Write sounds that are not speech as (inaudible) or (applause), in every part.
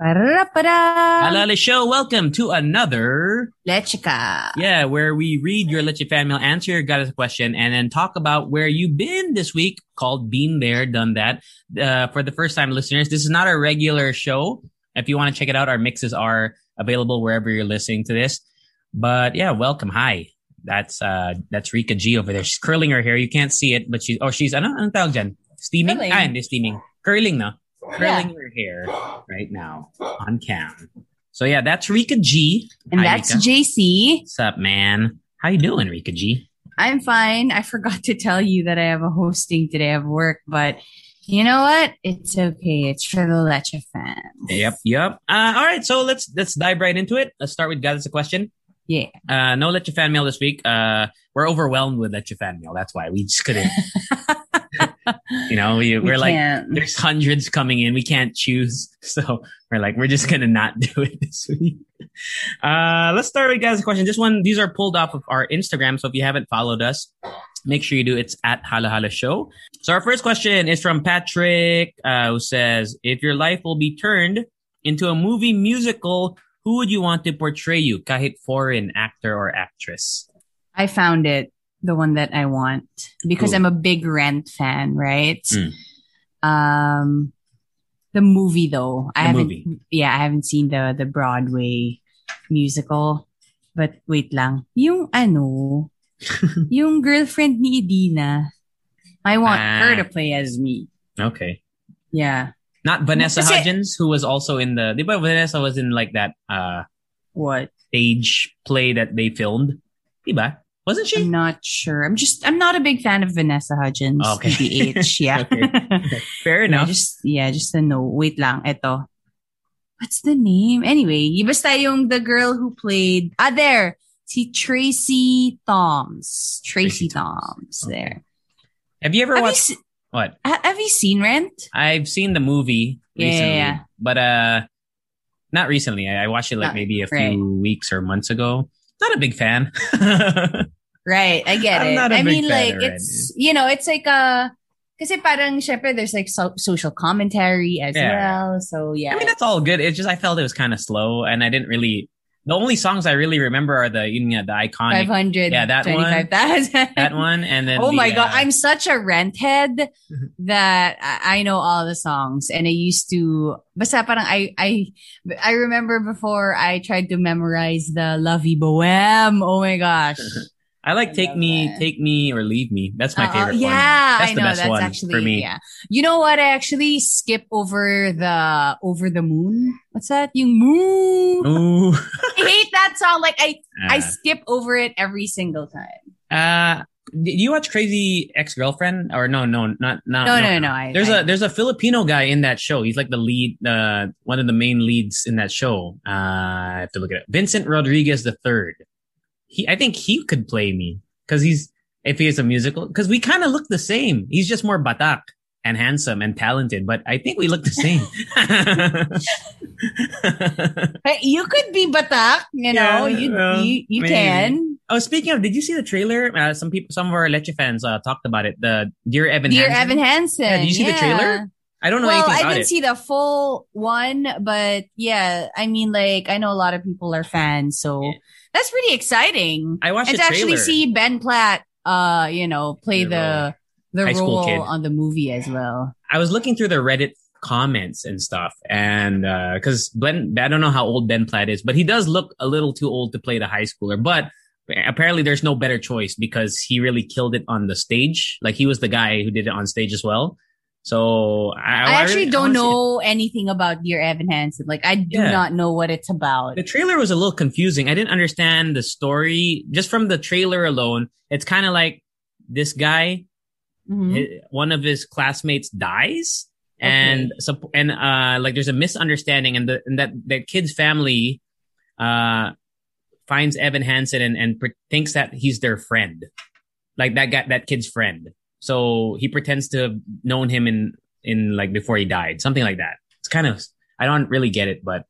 Alala Show, welcome to another, Leche Ka. yeah, where we read your Your Fan Mail, answer your Gatas a Question, and then talk about where you've been this week, called Been There, Done That. Uh, for the first time listeners, this is not a regular show. If you want to check it out, our mixes are available wherever you're listening to this. But yeah, welcome. Hi. That's uh that's Rica G over there. She's curling her hair. You can't see it, but she's oh she's ano tawag dyan? Steaming? Curling. Ah, hindi steaming. Curling na. Yeah. Curling her hair right now on cam. So yeah, that's Rica G. And Hi, that's Rika. JC. What's up, man? How you doing, Rica G? I'm fine. I forgot to tell you that I have a hosting today of work, but you know what? It's okay. It's for the Leche fans. Yep, yep. Uh, all right, so let's let's dive right into it. Let's start with Gatas a Question. Yeah. Uh, no your fan mail this week. Uh, we're overwhelmed with your fan mail. That's why we just couldn't. (laughs) you know, we, We we're like, there's hundreds coming in. We can't choose, (laughs) so we're like, we're just gonna not do it (laughs) this week. Uh, let's start with guys' question. This one, these are pulled off of our Instagram. So if you haven't followed us, make sure you do. It's at Halo Halo Show. So our first question is from Patrick, uh, who says, if your life will be turned into a movie musical, who would you want to portray you? Kahit foreign actor or actress. I found it, the one that I want, because Cool. I'm a big Rent fan, right? Mm. Um, the movie though, I haven't. movie. Yeah, I haven't seen the the Broadway musical. But wait lang, yung ano, (laughs) yung girlfriend ni Idina. I want Ah. her to play as me. Okay. Yeah. Not Vanessa Kasi- Hudgens, who was also in the, ba Vanessa was in like that, uh, What? stage play that they filmed? Diba? Wasn't she? I'm not sure. I'm just. I'm not a big fan of Vanessa Hudgens. Okay. TBH. (laughs) Yeah. Okay. (laughs) Fair enough. just yeah, just a no. Wait lang, eto. What's the name? Anyway, y- basta yung the girl who played ah there, si Tracie Thoms. Tracy Tracy. Thoms. Okay. There. Have you ever Have you, watched, se- what? have you seen Rent? I've seen the movie Yeah, yeah, yeah. but, uh, not recently. I I watched it like Not- maybe a right. few weeks or months ago. Not a big fan. (laughs) Right, I get it. I mean, like it's you know, it's like a kasi parang syempre there's like so- social commentary as Yeah. well. So yeah, I mean, that's all good. It's just I felt it was kind of slow, and I didn't really. The only songs I really remember are the yun nga, the iconic five hundred Yeah, that one. that one, and then (laughs) Oh the, my god, uh, I'm such a rent head (laughs) that I, I know all the songs and I used to basta parang I I I remember before I tried to memorize the La Vie Boheme. Oh my gosh. (laughs) I like I Take Me, that. Take Me or Leave Me. That's my Uh, favorite one. yeah, That's I the know best that's one actually for me. yeah. You know what? I actually skip over the over the moon. What's that? You moon. Ooh. (laughs) I hate that song. Like I I Uh, skip over it every single time. uh, did you watch Crazy Ex Girlfriend? Or no, no, not not. No, no, no. I, There's I, a there's a Filipino guy in that show. He's like the lead, uh, one of the main leads in that show. Uh, I have to look at it. Vincent Rodriguez the third. He, I think he could play me because he's if he is a musical because we kind of look the same. He's just more batak and handsome and talented, but I think we look the same. (laughs) Hey, you could be batak, you know. Yeah, you well, you, you maybe. can. oh, speaking of, did you see the trailer? Uh, some people, some of our Leche fans uh, talked about it. The Dear Evan. Dear Hansen. Evan Hansen. Yeah, did you see the trailer? I don't know Well, anything I didn't it. see the full one, but yeah, I mean, like, I know a lot of people are fans, so Yeah. That's pretty exciting. I watched and to actually see Ben Platt, uh, you know, play The the the role kid. on the movie as well. I was looking through the Reddit comments and stuff, and because Ben, I don't know how old Ben Platt is, but he does look a little too old to play the high schooler. But apparently, there's no better choice because he really killed it on the stage. Like he was the guy who did it on stage as well. So I, I, actually really- don't it. know anything about Dear Evan Hansen. Like, I do Yeah. not know what it's about. The trailer was a little confusing. I didn't understand the story just from the trailer alone. It's kind of like this guy, Mhm. hi- one of his classmates dies and so and uh like there's a misunderstanding and the and that that kid's family uh finds Evan Hansen and and thinks that he's their friend, like that guy that kid's friend. So he pretends to have known him in in like before he died, something like that. It's kind of I don't really get it, but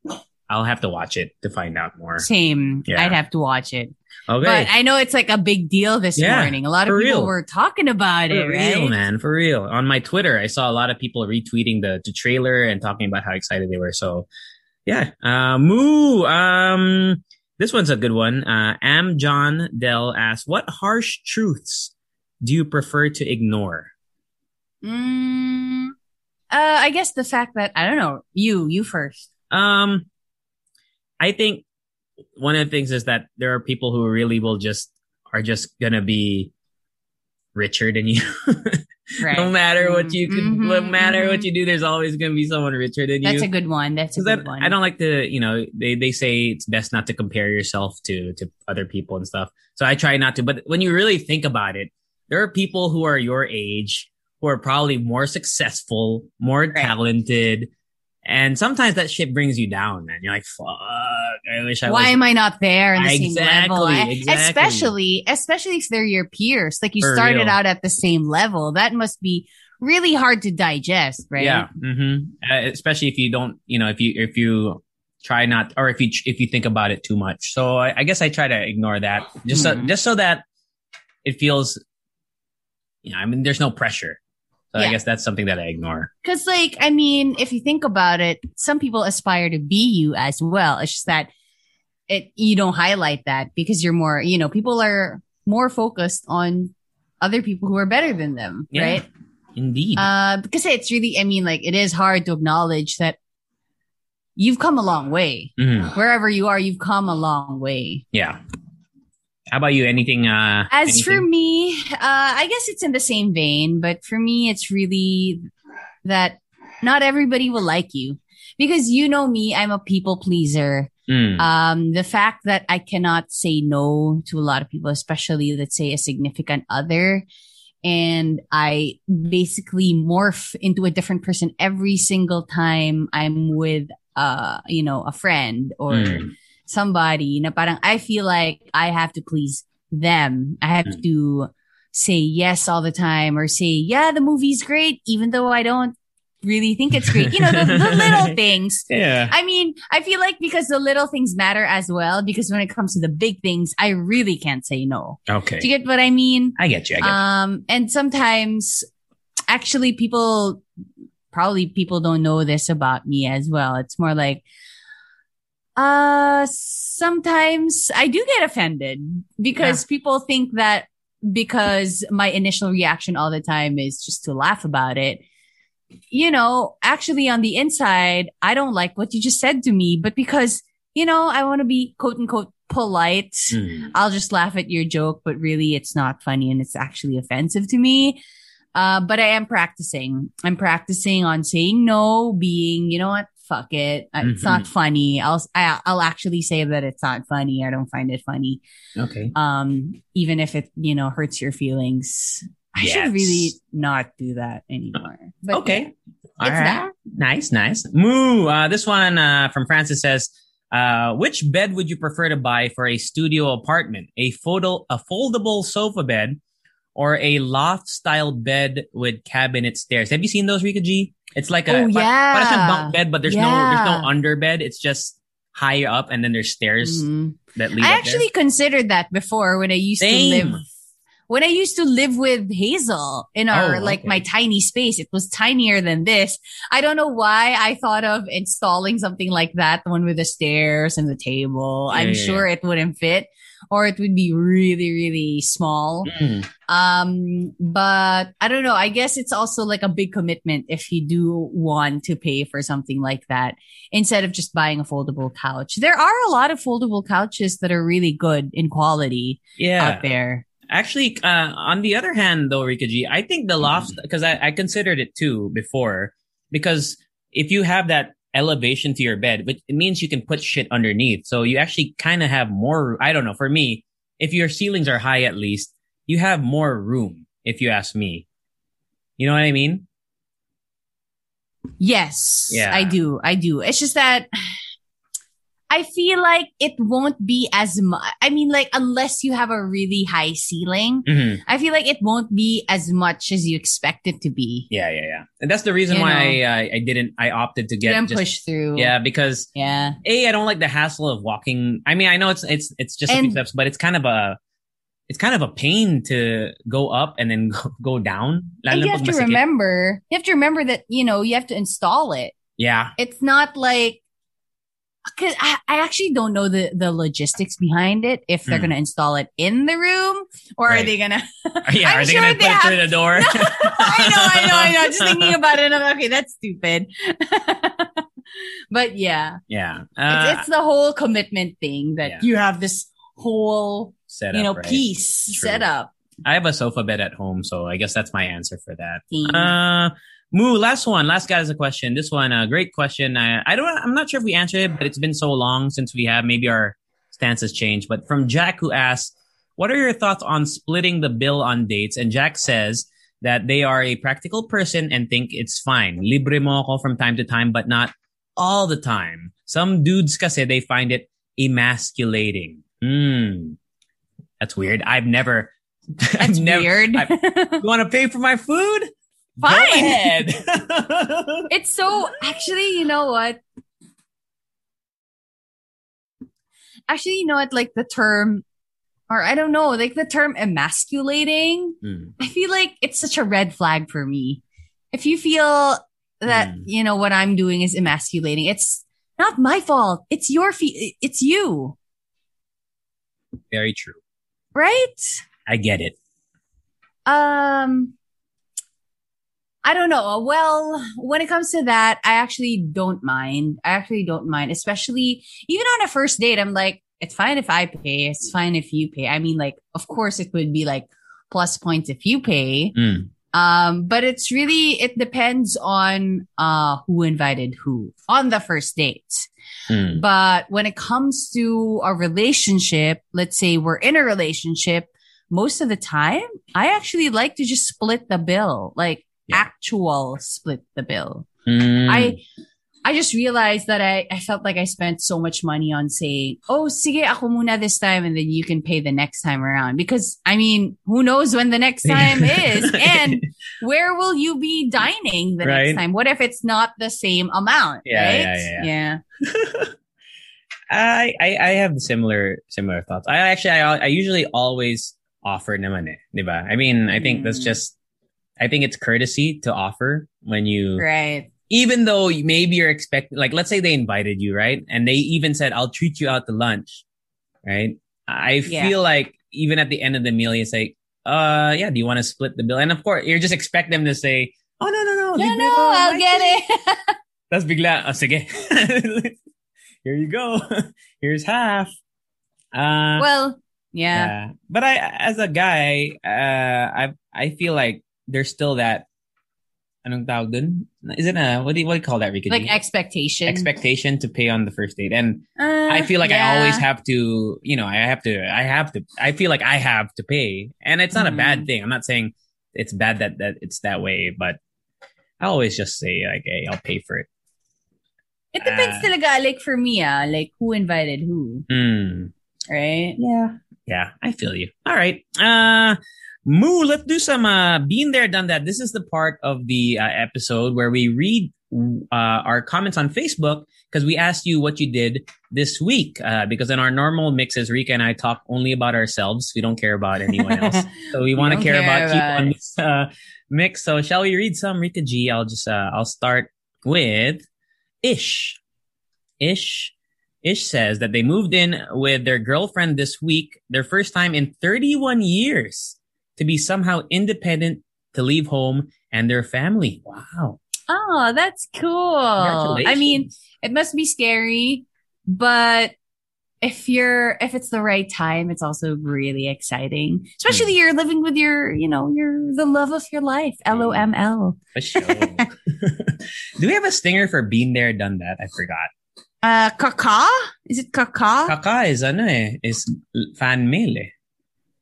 I'll have to watch it to find out more. Same. Yeah. I'd have to watch it. Okay. But I know it's like a big deal this Yeah, morning. A lot of people real. were talking about For it, real, right? man. For real. On my Twitter, I saw a lot of people retweeting the, the trailer and talking about how excited they were. So, yeah. Uh, Moo. Um, this one's a good one. Uh, Am John Dell asks, "What harsh truths do you prefer to ignore?" Mm, uh, I guess the fact that I don't know you, you first. Um, I think one of the things is that there are people who really will just are just gonna be richer than you. (laughs) Right. no matter what you can, Mhm, no matter what mhm. you do, there's always gonna be someone richer than That's you. That's a good one. That's a good I, one. I don't like to, you know, they, they say it's best not to compare yourself to to other people and stuff. So I try not to. But when you really think about it, there are people who are your age who are probably more successful, more talented, and sometimes that shit brings you down, man. You're like, fuck, I wish I Why was. am I not there in the same Exactly, level? Eh, exactly. Especially, especially if they're your peers. Like you For started real. out at the same level. That must be really hard to digest, right? Yeah. hmm Uh, especially if you don't, you know, if you if you try not, or if you if you think about it too much. So I, I guess I try to ignore that, just so Mhm. just so that it feels, you know, I mean, there's no pressure. So I guess that's something that I ignore. Cause like, I mean, if you think about it, some people aspire to be you as well. It's just that it, you don't highlight that because you're more, you know, people are more focused on other people who are better than them, Yeah. right? Indeed. Uh, because it's really, I mean, like, it is hard to acknowledge that you've come a long way. Mhm. Wherever you are, you've come a long way. Yeah. How about you? Anything? Uh, As for me, uh, I guess it's in the same vein, but for me, it's really that not everybody will like you because you know me, I'm a people pleaser. Mm. Um, the fact that I cannot say no to a lot of people, especially let's say a significant other, and I basically morph into a different person every single time I'm with, uh, you know, a friend or Mm. Somebody na parang I feel like I have to please them. I have Mm. to say yes all the time or say, yeah, the movie's great, even though I don't really think it's great. You know, the, the little (laughs) things. yeah. I mean, I feel like because the little things matter as well, because when it comes to the big things, I really can't say no. Okay. Do you get what I mean? I get you. I get you. Um, and sometimes actually people, probably people don't know this about me as well. It's more like, uh, sometimes I do get offended because people think that because my initial reaction all the time is just to laugh about it. You know, actually on the inside, I don't like what you just said to me, but because, you know, I want to be quote unquote polite. Mm. I'll just laugh at your joke, but really it's not funny and it's actually offensive to me. Uh, but I am practicing. I'm practicing on saying no, being, you know what? Fuck it. Uh, It's not funny. I'll, I, I'll actually say that it's not funny. I don't find it funny. Okay. Um, even if it, you know, hurts your feelings. I Yes. should really not do that anymore. But Okay. All It's right. that. Nice, nice. Moo. Uh, this one uh, from Francis says, uh, "Which bed would you prefer to buy for a studio apartment? A photo, a foldable sofa bed, or a loft-style bed with cabinet stairs? Have you seen those, Rica G? It's like a Oh, yeah. parang siyang bunk bed, but there's no there's no Yeah. underbed. It's just higher up, and then there's stairs Mhm. that lead I actually considered that before when I used Same. to live when I used to live with Hazel in our Oh, like okay. my tiny space. It was tinier than this. I don't know why I thought of installing something like that, the one with the stairs and the table. Yeah, I'm yeah, sure it wouldn't fit or it would be really, really small. Mm. Um, but I don't know. I guess it's also like a big commitment if you do want to pay for something like that instead of just buying a foldable couch. There are a lot of foldable couches that are really good in quality Yeah. out there. Actually, uh, on the other hand, though, Rica G, I think the loft because I, I considered it too before because if you have that elevation to your bed, which it means you can put shit underneath, so you actually kind of have more. I don't know. For me, if your ceilings are high, at least you have more room. If you ask me, you know what I mean? Yes, Yeah. I do. I do. It's just that I feel like it won't be as much. I mean, like, unless you have a really high ceiling, Mhm. I feel like it won't be as much as you expect it to be. Yeah, yeah, yeah. And that's the reason You why I, I didn't. I opted to get just push through. yeah because Yeah. a I don't like the hassle of walking. I mean, I know it's it's it's just a few steps, but it's kind of a it's kind of a pain to go up and then (laughs) go, go down. And you have to remember, you have to remember that, you know, you have to install it. Yeah, It's not like, cause I, I actually don't know the, the logistics behind it. If they're Hmm. going to install it in the room or are they going (laughs) to, yeah. (laughs) I'm Are they sure gonna they put it through the door? (laughs) I know, I know, I know. Just thinking about it, I'm like, okay, that's stupid. but yeah, yeah, it's, uh, it's the whole commitment thing that yeah. you have this whole, set you know, right? piece True. set up. I have a sofa bed at home, so I guess that's my answer for that. Uh, Moo, last one. Last Gatas a Question. This one, a great question. I, I don't, I'm not sure if we answered it, but it's been so long since we have. Maybe our stance has changed. But from Jack, who asks, "What are your thoughts on splitting the bill on dates?" And Jack says that they are a practical person and think it's fine. Libre mo ako from time to time, but not all the time. Some dudes kasi they find it emasculating. Hmm. That's weird. I've never. (laughs) That's I've never, weird. I- you want to pay for my food? Go Fine. ahead. (laughs) It's so actually, you know what? Actually, you know what? Like the term, or I don't know, like the term emasculating. Hmm. I feel like it's such a red flag for me. If you feel that Mm. you know what I'm doing is emasculating, it's not my fault. It's your fe- It's you, Very true. right? I get it. Um, I don't know. Well, when it comes to that, I actually don't mind. I actually don't mind, especially even on a first date. I'm like, it's fine if I pay. It's fine if you pay. I mean, like, of course, it would be like plus points if you pay. Mm. Um, but it's really it depends on uh who invited who on the first date. Mm. But when it comes to a relationship, let's say we're in a relationship, most of the time, I actually like to just split the bill, like Yeah. actual split the bill. Mm. I I just realized that I, I felt like I spent so much money on saying, oh, sige, ako muna this time and then you can pay the next time around. Because, I mean, who knows when the next (laughs) time is? And where will you be dining the Right. next time? What if it's not the same amount? Yeah, right? yeah, yeah, yeah. (laughs) I, I I have similar similar thoughts. I actually I I usually always offer naman eh, diba? I mean, I think that's Mm. just I think it's courtesy to offer when you Right. even though maybe you're expecting like let's say they invited you, right? And they even said I'll treat you out to lunch, right? I Yeah. feel like even at the end of the meal you say, "Uh, yeah, do you want to split the bill?" And of course, you just expect them to say, "Oh, no, no, no. No, libre no, I'll get treat." it. (laughs) Tapos bigla, oh, sige. (laughs) Here you go. (laughs) Here's half. Uh, well, yeah. yeah. But I, as a guy, uh, I, I feel like there's still that, anong tawag dun? Is it a, what do you, what do you call that, Rica? Like expectation. expectation to pay on the first date. And Uh, I feel like I always have to, you know, I have to, I have to, I feel like I have to pay. And it's not a Mhm. bad thing. I'm not saying it's bad that, that it's that way, but I always just say like, hey, I'll pay for it. It depends Ah. talaga, like for me, ah, like who invited who, Hmm. right? Yeah. Yeah, I feel you. All right. Uh Moo, let's do some uh been there, done that. This is the part of the uh, episode where we read uh our comments on Facebook because we asked you what you did this week. Uh because in our normal mixes, Rica and I talk only about ourselves. We don't care about anyone (laughs) else. So we want to care, care about, keep about on this uh mix. So shall we read some Rica G? I'll just uh I'll start with Ish. Ish Ish says that they moved in with their girlfriend this week, their first time in 31 years, to be somehow independent, to leave home and their family. Wow. Oh, that's cool. I mean, it must be scary, but if you're if it's the right time, it's also really exciting. Especially Hmm. you're living with your, you know, your the love of your life. L O M L. For sure. (laughs) (laughs) Do we have a stinger for being there, done that? I forgot. Uh kaka? Is it kaka? Kaka is ano eh, is fan mail eh.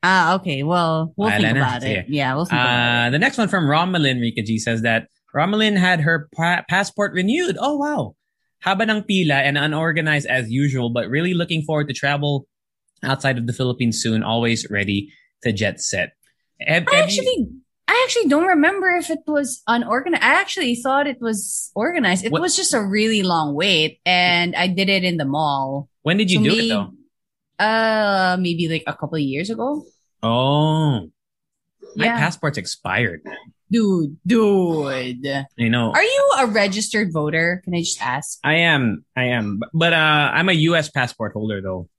Ah, okay. Well, we'll Wala think about it. Yeah, we'll think about Uh, it. the next one from Romalyn Rica G says that Romelyn had her pa- passport renewed. Oh wow. Haba ng pila and unorganized as usual, but really looking forward to travel outside of the Philippines soon. Always ready to jet set. I actually, I actually don't remember if it was unorganized. I actually thought it was organized. It What- was just a really long wait, and I did it in the mall. when did you To do me, it though? Uh, maybe like a couple of years ago. Oh, my passport's expired. dude, dude. You know, Are you a registered voter? Can I just ask? I am, I am, but- uh, I'm a U.S. passport holder though.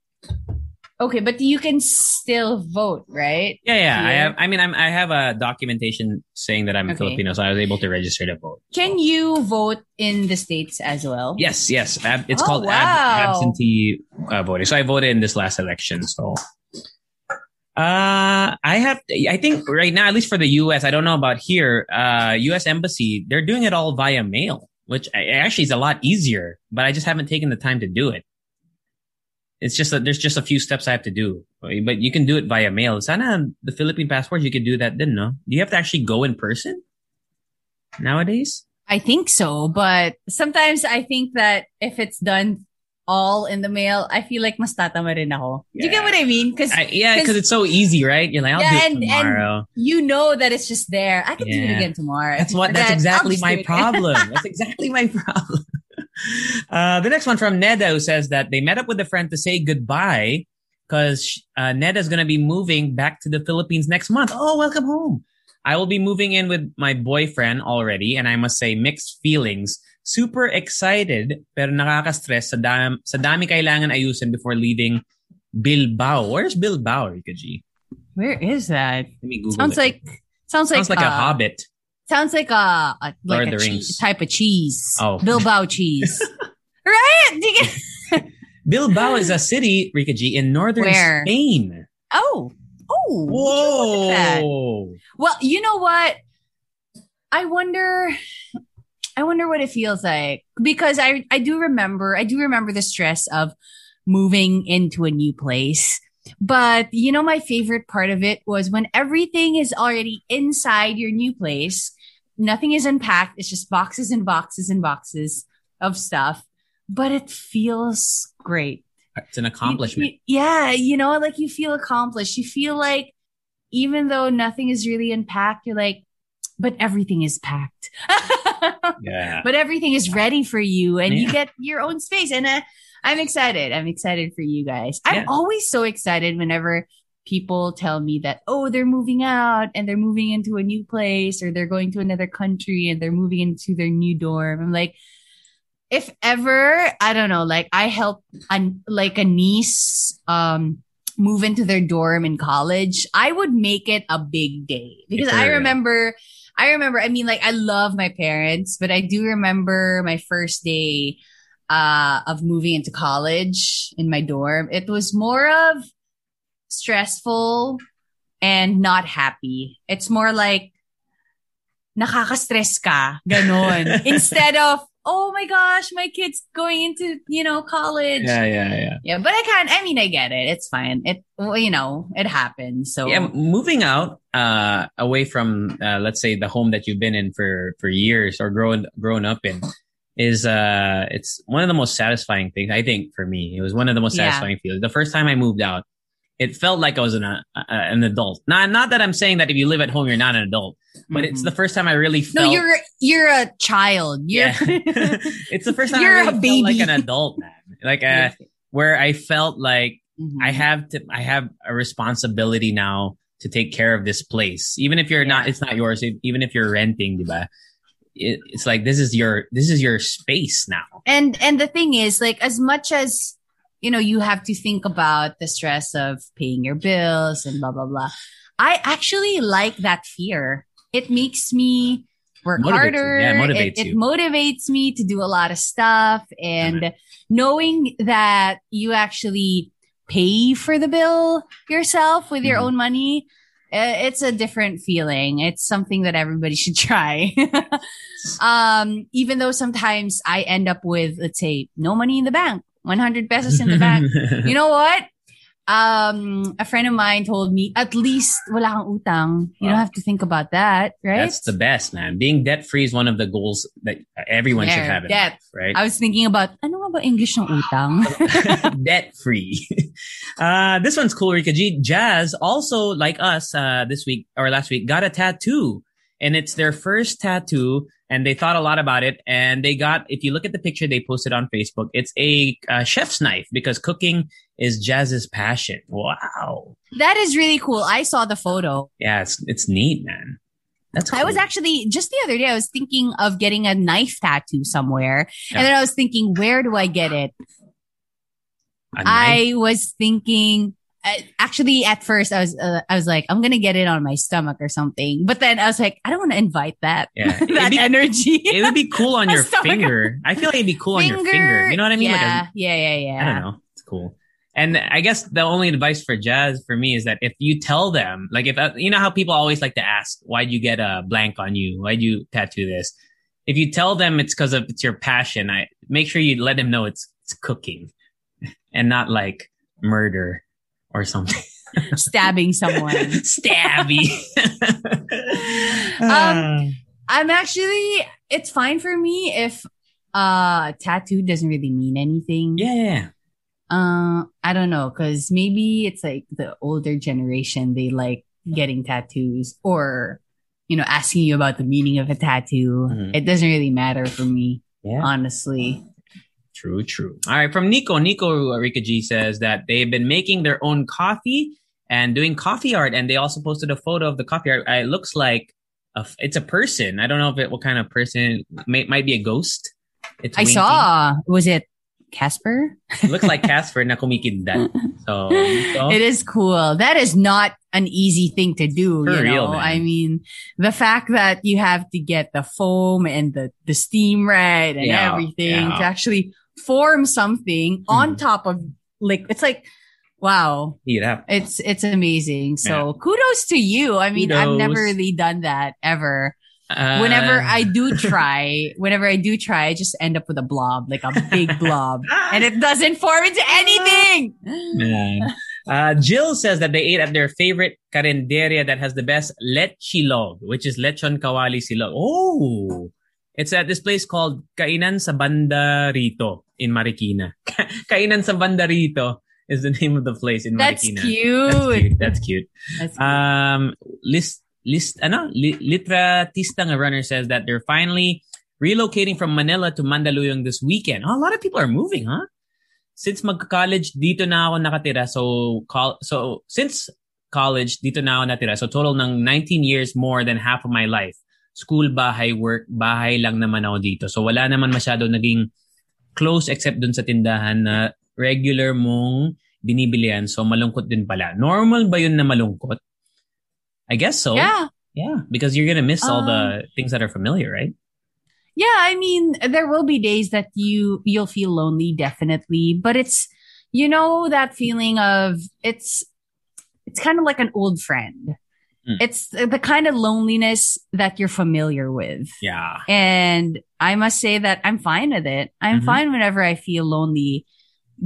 Okay, but you can still vote, right? Yeah, yeah. I have. I mean, I'm, I have a documentation saying that I'm Okay. Filipino, so I was able to register to vote. Can you vote in the states as well? Yes, yes. Ab- it's Oh, called ab- absentee uh, voting. So I voted in this last election. So, uh, I have. I think right now, at least for the U.S., I don't know about here. Uh, U.S. embassy, they're doing it all via mail, which actually is a lot easier. But I just haven't taken the time to do it. It's just that there's just a few steps I have to do, but you can do it via mail. Sana the Philippine passport, you could do that. Then no, do you have to actually go in person nowadays? I think so, but sometimes I think that if it's done all in the mail, I feel like mas tatama rin ako. Do you get what I mean? Because yeah, because it's so easy, right? You're like, I'll Yeah, do it and- and tomorrow. you know that it's just there. I can do it again tomorrow. That's what. That's exactly my (laughs) problem. That's exactly my problem. (laughs) Uh, the next one from Neda who says that they met up with a friend to say goodbye because uh, Neda's gonna be moving back to the Philippines next month. Oh, welcome home. I will be moving in with my boyfriend already, and I must say mixed feelings. Super excited, pero nakaka-stress sa, dam- sa dami kailangan ayusin before leaving Bilbao. Where's Bilbao, Rica G? Where is that? Let me Google Sounds it. like sounds like sounds like a uh, hobbit. Sounds like a, a like a the cheese, type of cheese. Oh. (laughs) Bilbao cheese. (laughs) right? Do you get- (laughs) Bilbao is a city, Rica G, in northern Where? Spain. oh. Oh. would you look at that? Whoa. Well, you know what? I wonder I wonder what it feels like because I I do remember I do remember the stress of moving into a new place. But you know my favorite part of it was when everything is already inside your new place. Nothing is unpacked. It's just boxes and boxes and boxes of stuff, but it feels great. It's an You- accomplishment. you- yeah, you know, like you feel accomplished. You feel like even though nothing is really unpacked, you're like, but everything is packed. (laughs) yeah. but everything is ready for you and you get your own space. And uh, I'm excited. I'm excited for you guys. I'm Yeah. always so excited whenever people tell me that, oh, they're moving out and they're moving into a new place or they're going to another country and they're moving into their new dorm. I'm like, if ever, I don't know, like I help an, like a niece, um, move into their dorm in college, I would make it a big day because I remember, I remember, I mean, like I love my parents, but I do remember my first day, uh, of moving into college in my dorm. It was more of stressful and not happy. It's more like, nakaka-stress ka, ganon. (laughs) Instead of, oh my gosh, my kid's going into, you know, college. Yeah, yeah, yeah. Yeah, but I can't. I mean, I get it. It's fine. It, well, you know, it happens. So Yeah, moving out uh, away from uh, let's say the home that you've been in for for years or grown grown up in is uh it's one of the most satisfying things I think for me. It was one of the most Yeah. satisfying feelings. The first time I moved out, it felt like I was an uh, uh, an adult. Not not that I'm saying that if you live at home you're not an adult, but it's Mhm. the first time I really felt. no, felt you're you're a child. You're yeah. (laughs) it's the first time You're I a really felt like an adult, man. Like uh, where I felt like Mhm. I have to I have a responsibility now to take care of this place. Even if you're not it's not yours, even if you're renting, diba? It, it's like this is your this is your space now. and and the thing is like as much as you know you have to think about the stress of paying your bills and blah blah blah. I actually like that fear. It makes me work Motivates you. harder Yeah, it it, motivates it you. motivates me to do a lot of stuff. And knowing that you actually pay for the bill yourself with your Mhm. own money it's a different feeling. It's something that everybody should (laughs) try. (laughs) Um even though sometimes i end up with let's say no money in the bank 100 pesos in the bank you know what um, a friend of mine told me, at least wala kang utang. You Wow. don't have to think about that, right? That's the best, man. Being debt free is one of the goals that everyone should have in debt. life, right? I was thinking about, ano ba English ng utang? (laughs) debt free. (laughs) Uh, this one's cool, Rica G. Jazz also, like us, uh, this week or last week, got a tattoo. And it's their first tattoo. And they thought a lot about it. And they got, if you look at the picture they posted on Facebook, it's a, uh chef's knife because cooking is Jazz's passion. Wow. that is really cool. I saw the photo. Yeah, it's, it's neat, man. That's cool. I was actually just the other day. I was thinking of getting a knife tattoo somewhere, Yeah. and then I was thinking, where do I get it? I was thinking. Actually, at first, I was uh, I was like, I'm gonna get it on my stomach or something. But then I was like, I don't want to invite that Yeah. (laughs) That be- energy. (laughs) it would be cool on (laughs) your finger. I feel like it'd be cool on your finger. You know what I mean? Like a- Yeah, yeah, yeah, yeah. I don't know. It's cool. And I guess the only advice for jazz for me is that if you tell them, like if, uh, you know how people always like to ask, why'd you get a blank on you? Why'd you tattoo this? If you tell them it's because of it's your passion, I make sure you let them know it's, it's cooking and not like murder or something. (laughs) Stabbing someone. (laughs) Stabby. (laughs) Um, I'm actually. It's fine for me if uh tattoo doesn't really mean anything. yeah, yeah, yeah. Uh, I don't know, because maybe it's like the older generation, they like getting tattoos or, you know, asking you about the meaning of a tattoo. Mhm. It doesn't really matter for me, Yeah. honestly. True, true. All right, from Nico. Nico Rica G says that they've been making their own coffee and doing coffee art, and they also posted a photo of the coffee art. It looks like a, f- it's a person. I don't know if it what kind of person. May, might be a ghost. It's I winking. saw, was it Casper? It looks like Casper na kumikindat. (laughs) So It is cool. That is not an easy thing to do. For you know, real, man. I mean, the fact that you have to get the foam and the, the steam right and Yeah, everything yeah. to actually form something on Mhm. top of like, it's like, wow, hirap. it's, it's amazing. So kudos to you. I mean, I've never really done that ever. Uh, Whenever I do try, (laughs) whenever I do try, I just end up with a blob, like a big blob (laughs) and it doesn't form into anything. Man. Uh, Jill says that they ate at their favorite carinderia that has the best lechilog, which is lechon kawali silog. Oh, it's at this place called Kainan sa Banda Rito in Marikina. (laughs) Kainan sa Banda Rito is the name of the place in That's Marikina. cute. That's cute. That's cute. That's cute. Um, list, list, ano? Li, Litratista nga runner says that they're finally relocating from Manila to Mandaluyong this weekend. Oh, a lot of people are moving, huh? Since magka-college, dito na ako nakatira. So, col- so since college, dito na ako natira. So, total ng 19 years more than half of my life. School, bahay, work, bahay lang naman ako dito. So, wala naman masyado naging close except dun sa tindahan na regular mong binibilian. So, malungkot din pala. Normal ba yun na malungkot? I guess so. yeah. Yeah, because you're gonna miss all Um, the things that are familiar, right? Yeah, I mean, there will be days that you you'll feel lonely, definitely, but it's you know that feeling of it's it's kind of like an old friend. Mm. It's the kind of loneliness that you're familiar with. Yeah. And I must say that I'm fine with it. I'm Mhm. fine whenever I feel lonely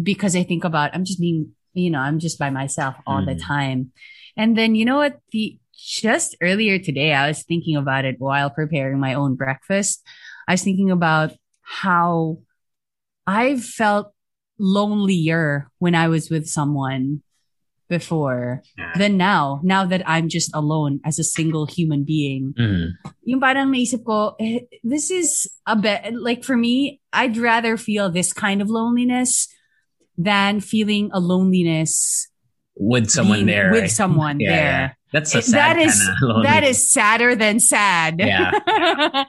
because I think about I'm just being, you know, I'm just by myself all the Mm. time. And then you know what? The just earlier today, I was thinking about it while preparing my own breakfast. I was thinking about how I've felt lonelier when I was with someone before Yeah. than now. Now that I'm just alone as a single human being Mhm. yung parang naisip ko, eh, this is a bit, like for me, I'd rather feel this kind of loneliness than feeling a loneliness With someone there. with someone Yeah, there. yeah. That's It- sad that is that is sadder than sad. Yeah. (laughs)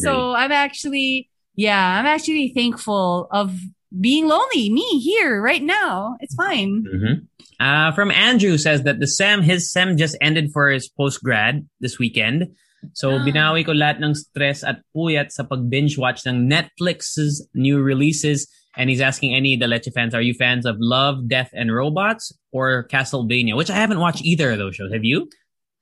So I'm actually, yeah, I'm actually thankful of being lonely. Me here right now, it's fine. Mhm. Uh, from Andrew says that the SEM, his SEM just ended for his post grad this weekend. So Ah. binawi ko lahat ng stress at puyat sa pag binge watch ng Netflix's new releases. And he's asking any of the Leche fans, are you fans of Love, Death, and Robots or Castlevania? Which I haven't watched either of those shows. Have you?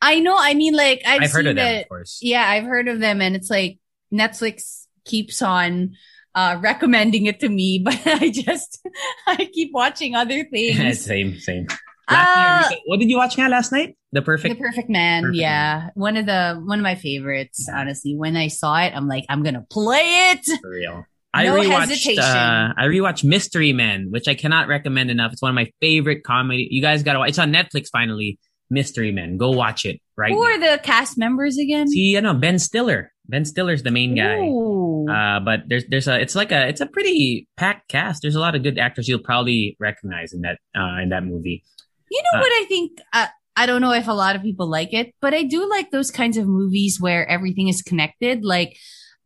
I know. I mean, like I've, I've heard of them, of course. Yeah, I've heard of them, and it's like Netflix keeps on uh recommending it to me, (laughs) but I just I keep watching other (laughs) things. same, same. Last Uh, Rica, what did you watch last night? The Perfect. The Perfect Man, Perfect yeah. One of the one of my favorites, honestly. When I saw it, I'm like, I'm gonna play it. For real. I No rewatched. hesitation. Uh, I rewatched Mystery Men, which I cannot recommend enough. It's one of my favorite comedy. You guys gotta watch. It's on Netflix finally. Mystery Men. Go watch it right Who now. are the cast members again? See, I know Ben Stiller. Ben Stiller's the main guy. Ooh. Uh, but there's there's a it's like a it's a pretty packed cast. There's a lot of good actors you'll probably recognize in that uh in that movie. You know Uh, what I think? Uh, I don't know if a lot of people like it, but I do like those kinds of movies where everything is connected, like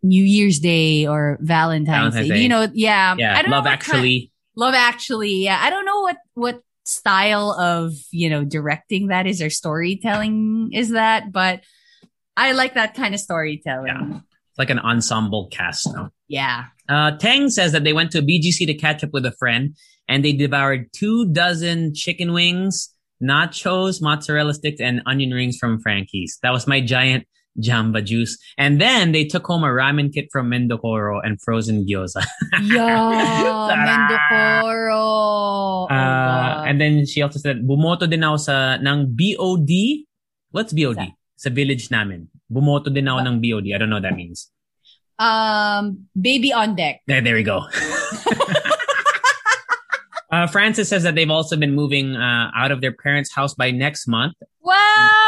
New Year's Day or Valentine's, Valentine's Day. Day. You know, yeah. Yeah, I don't Love what kind- Actually. Love Actually. Yeah, I don't know what what style of you know directing that is or storytelling is that, but I like that kind of storytelling. Yeah. It's like an ensemble cast now. Yeah. Uh, Tang says that they went to BGC to catch up with a friend and they devoured two dozen chicken wings, nachos, mozzarella sticks, and onion rings from Frankie's. That was my giant jamba juice. And then they took home a ramen kit from Mendokoro and frozen gyoza. Yeah, (laughs) Tara! Mendokoro. Oh, Uh, God. and then she also said, bumoto din ako sa, ng BOD. What's BOD? Sa village namin. Bumoto din ako ng BOD. I don't know what that means. um, baby on deck. There, there we go. (laughs) uh, Francis says that they've also been moving uh, out of their parents' house by next month. Wow, a lot of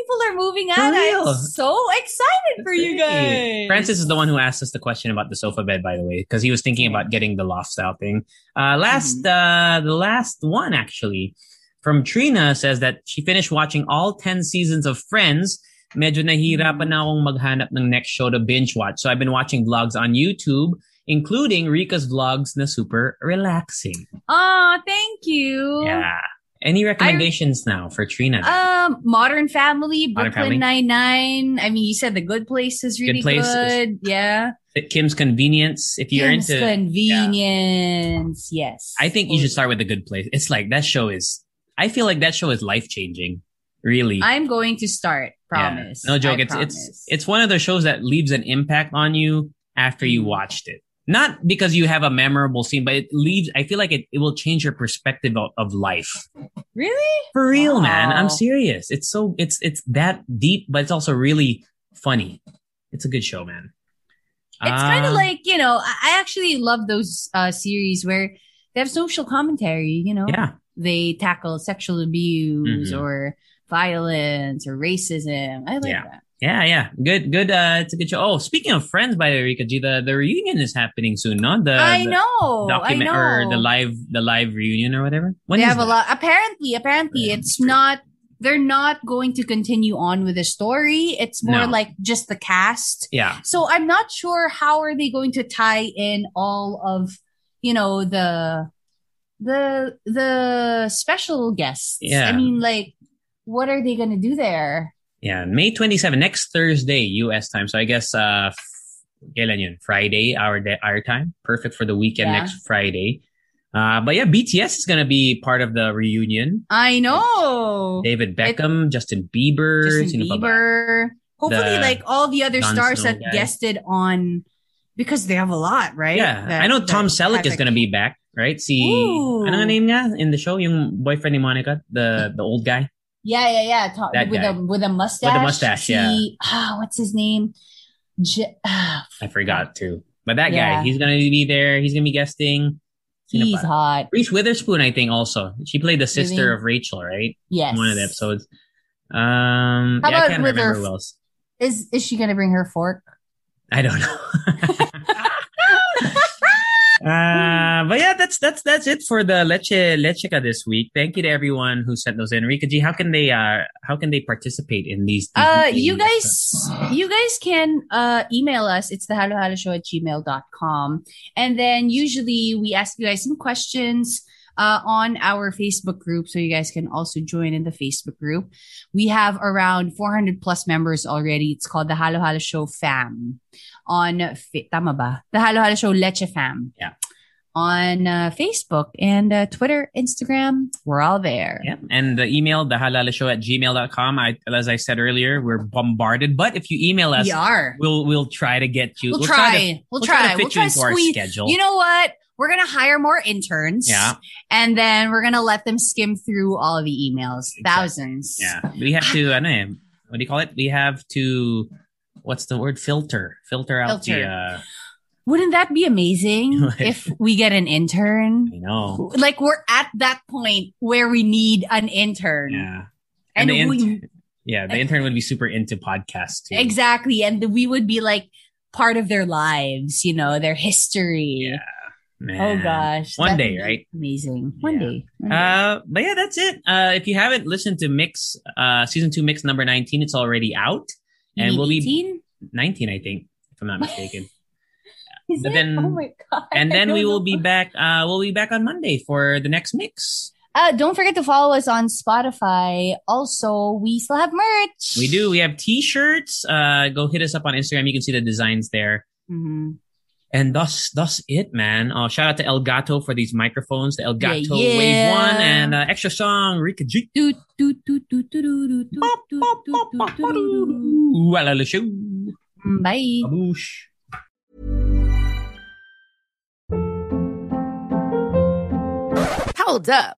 people are moving For out. I'm so excited for you guys. Francis is the one who asked us the question about the sofa bed, by the way, because he was thinking about getting the loft style thing. Uh, last, uh, the last one actually from Trina says that she finished watching all 10 seasons of Friends. Medyo nahihirapan na akong maghanap ng next show to binge watch. So I've been watching vlogs on YouTube, including Rica's vlogs na super relaxing. Oh, thank you. Yeah. Any recommendations now for Trina? Um, Modern Family, Modern Brooklyn? Nine Nine. I mean, you said The Good Place is really Good Place is- Yeah. Kim's Convenience. If you're Kim's into, Convenience. Yes. I think you should start with The Good Place. It's like that show is. I feel like that show is life changing. Really. I'm going to start. Yeah. Promise. No joke. I it's it's promise. it's one of the shows that leaves an impact on you after you Mhm. watched it. Not because you have a memorable scene, but it leaves. I feel like it, it will change your perspective of, of life. really. For real, man. I'm serious. It's so it's it's that deep, but it's also really funny. It's a good show, man. It's kind of Uh, like you know. I actually love those uh series where they have social commentary. You know. yeah, they tackle sexual abuse Mhm. or violence or racism. I like Yeah. that. Yeah, yeah. Good, good. Uh, it's a good show. Oh, speaking of friends, by the way, Rica G, the the reunion is happening soon, no? The I the know. document I know. or the live the live reunion or whatever. When they is have a lot. Apparently, apparently, Yeah, it's not. They're not going to continue on with the story. It's more No. like just the cast. Yeah, So I'm not sure how are they going to tie in all of you know the the the special guests. Yeah. I mean, like, what are they going to do there? Yeah. May twenty seven, next Thursday, U.S. time. So I guess uh, kailan yun? Friday, our day, our time. Perfect for the weekend Yeah. next Friday. Uh, but yeah, BTS is gonna be part of the reunion. I know. David Beckham, Justin Bieber, Justin? Bieber. Hopefully, The like all the other Jon stars Snow that guy. guested on, because they have a lot, right? Yeah, That- I know Tom Selleck is gonna be back, right? Ooh. ano name niya in the show, yung boyfriend ni Monica, the the old guy. Yeah, yeah, yeah. With guy. a with a mustache. mustache, Si- yeah. Ah, what's his name? J- ah, I forgot too, but that Yeah. guy, he's gonna be there. He's gonna be guesting. He's hot. Reese Witherspoon, I think, also. She played the sister Really? of Rachel, right? Yes. In one of the episodes. Um, How yeah, I about can't with her who else. Is is she gonna bring her fork? I don't know. (laughs) (laughs) uh, but yeah, that's that's that's it for the leche lechica this week. Thank you to everyone who sent those in. Rica G, how can they uh how can they participate in these? Uh, you guys, (gasps) you guys can uh email us. It's the hello show at gmail.com. And then usually we ask you guys some questions uh, on our Facebook group. So you guys can also join in the Facebook group. We have around 400 plus members already. It's called the Halo Halo Show Fam on, Fa- tama ba? The Halo Halo Show Leche Fam. Yeah. On uh, Facebook and uh, Twitter, Instagram, we're all there. Yeah, and the email, the show at gmail.com. I, as I said earlier, we're bombarded, but if you email us, We are. we'll, we'll try to get you. We'll, try. to- We'll, we'll try. try to We'll you try into our squeeze. schedule. You know what? we're gonna hire more interns. Yeah. And then we're gonna let them skim through all of the emails, thousands. Yeah. We have to, ano eh, what do you call it? We have to, what's the word? Filter. Filter out the, uh, Wouldn't that be amazing (laughs) if we get an intern? I know. Like we're at that point where we need an intern. Yeah. And, the int- we yeah, the intern would be super into podcasts too. exactly, and we would be like part of their lives, you know, their history. Yeah. Oh gosh, One day, right? Amazing. One Yeah. day. One day. Uh, but yeah, that's it. Uh, if you haven't listened to Mix, uh, season two Mix number 19, it's already out. And we'll be 19, I think, if I'm not (laughs) mistaken. Is but it? then- oh my god! and then we don't will know. be back, uh, we'll be back on Monday for the next Mix. Uh, don't forget to follow us on Spotify. Also, we still have merch. We do. We have t-shirts. Uh, go hit us up on Instagram. You can see the designs there. Mhm. And thus, thus it, man. Uh, shout out to Elgato for these microphones, the Elgato yeah, yeah. Wave One, and uh, extra song Rica G. Bye. Baboosh. Hold up.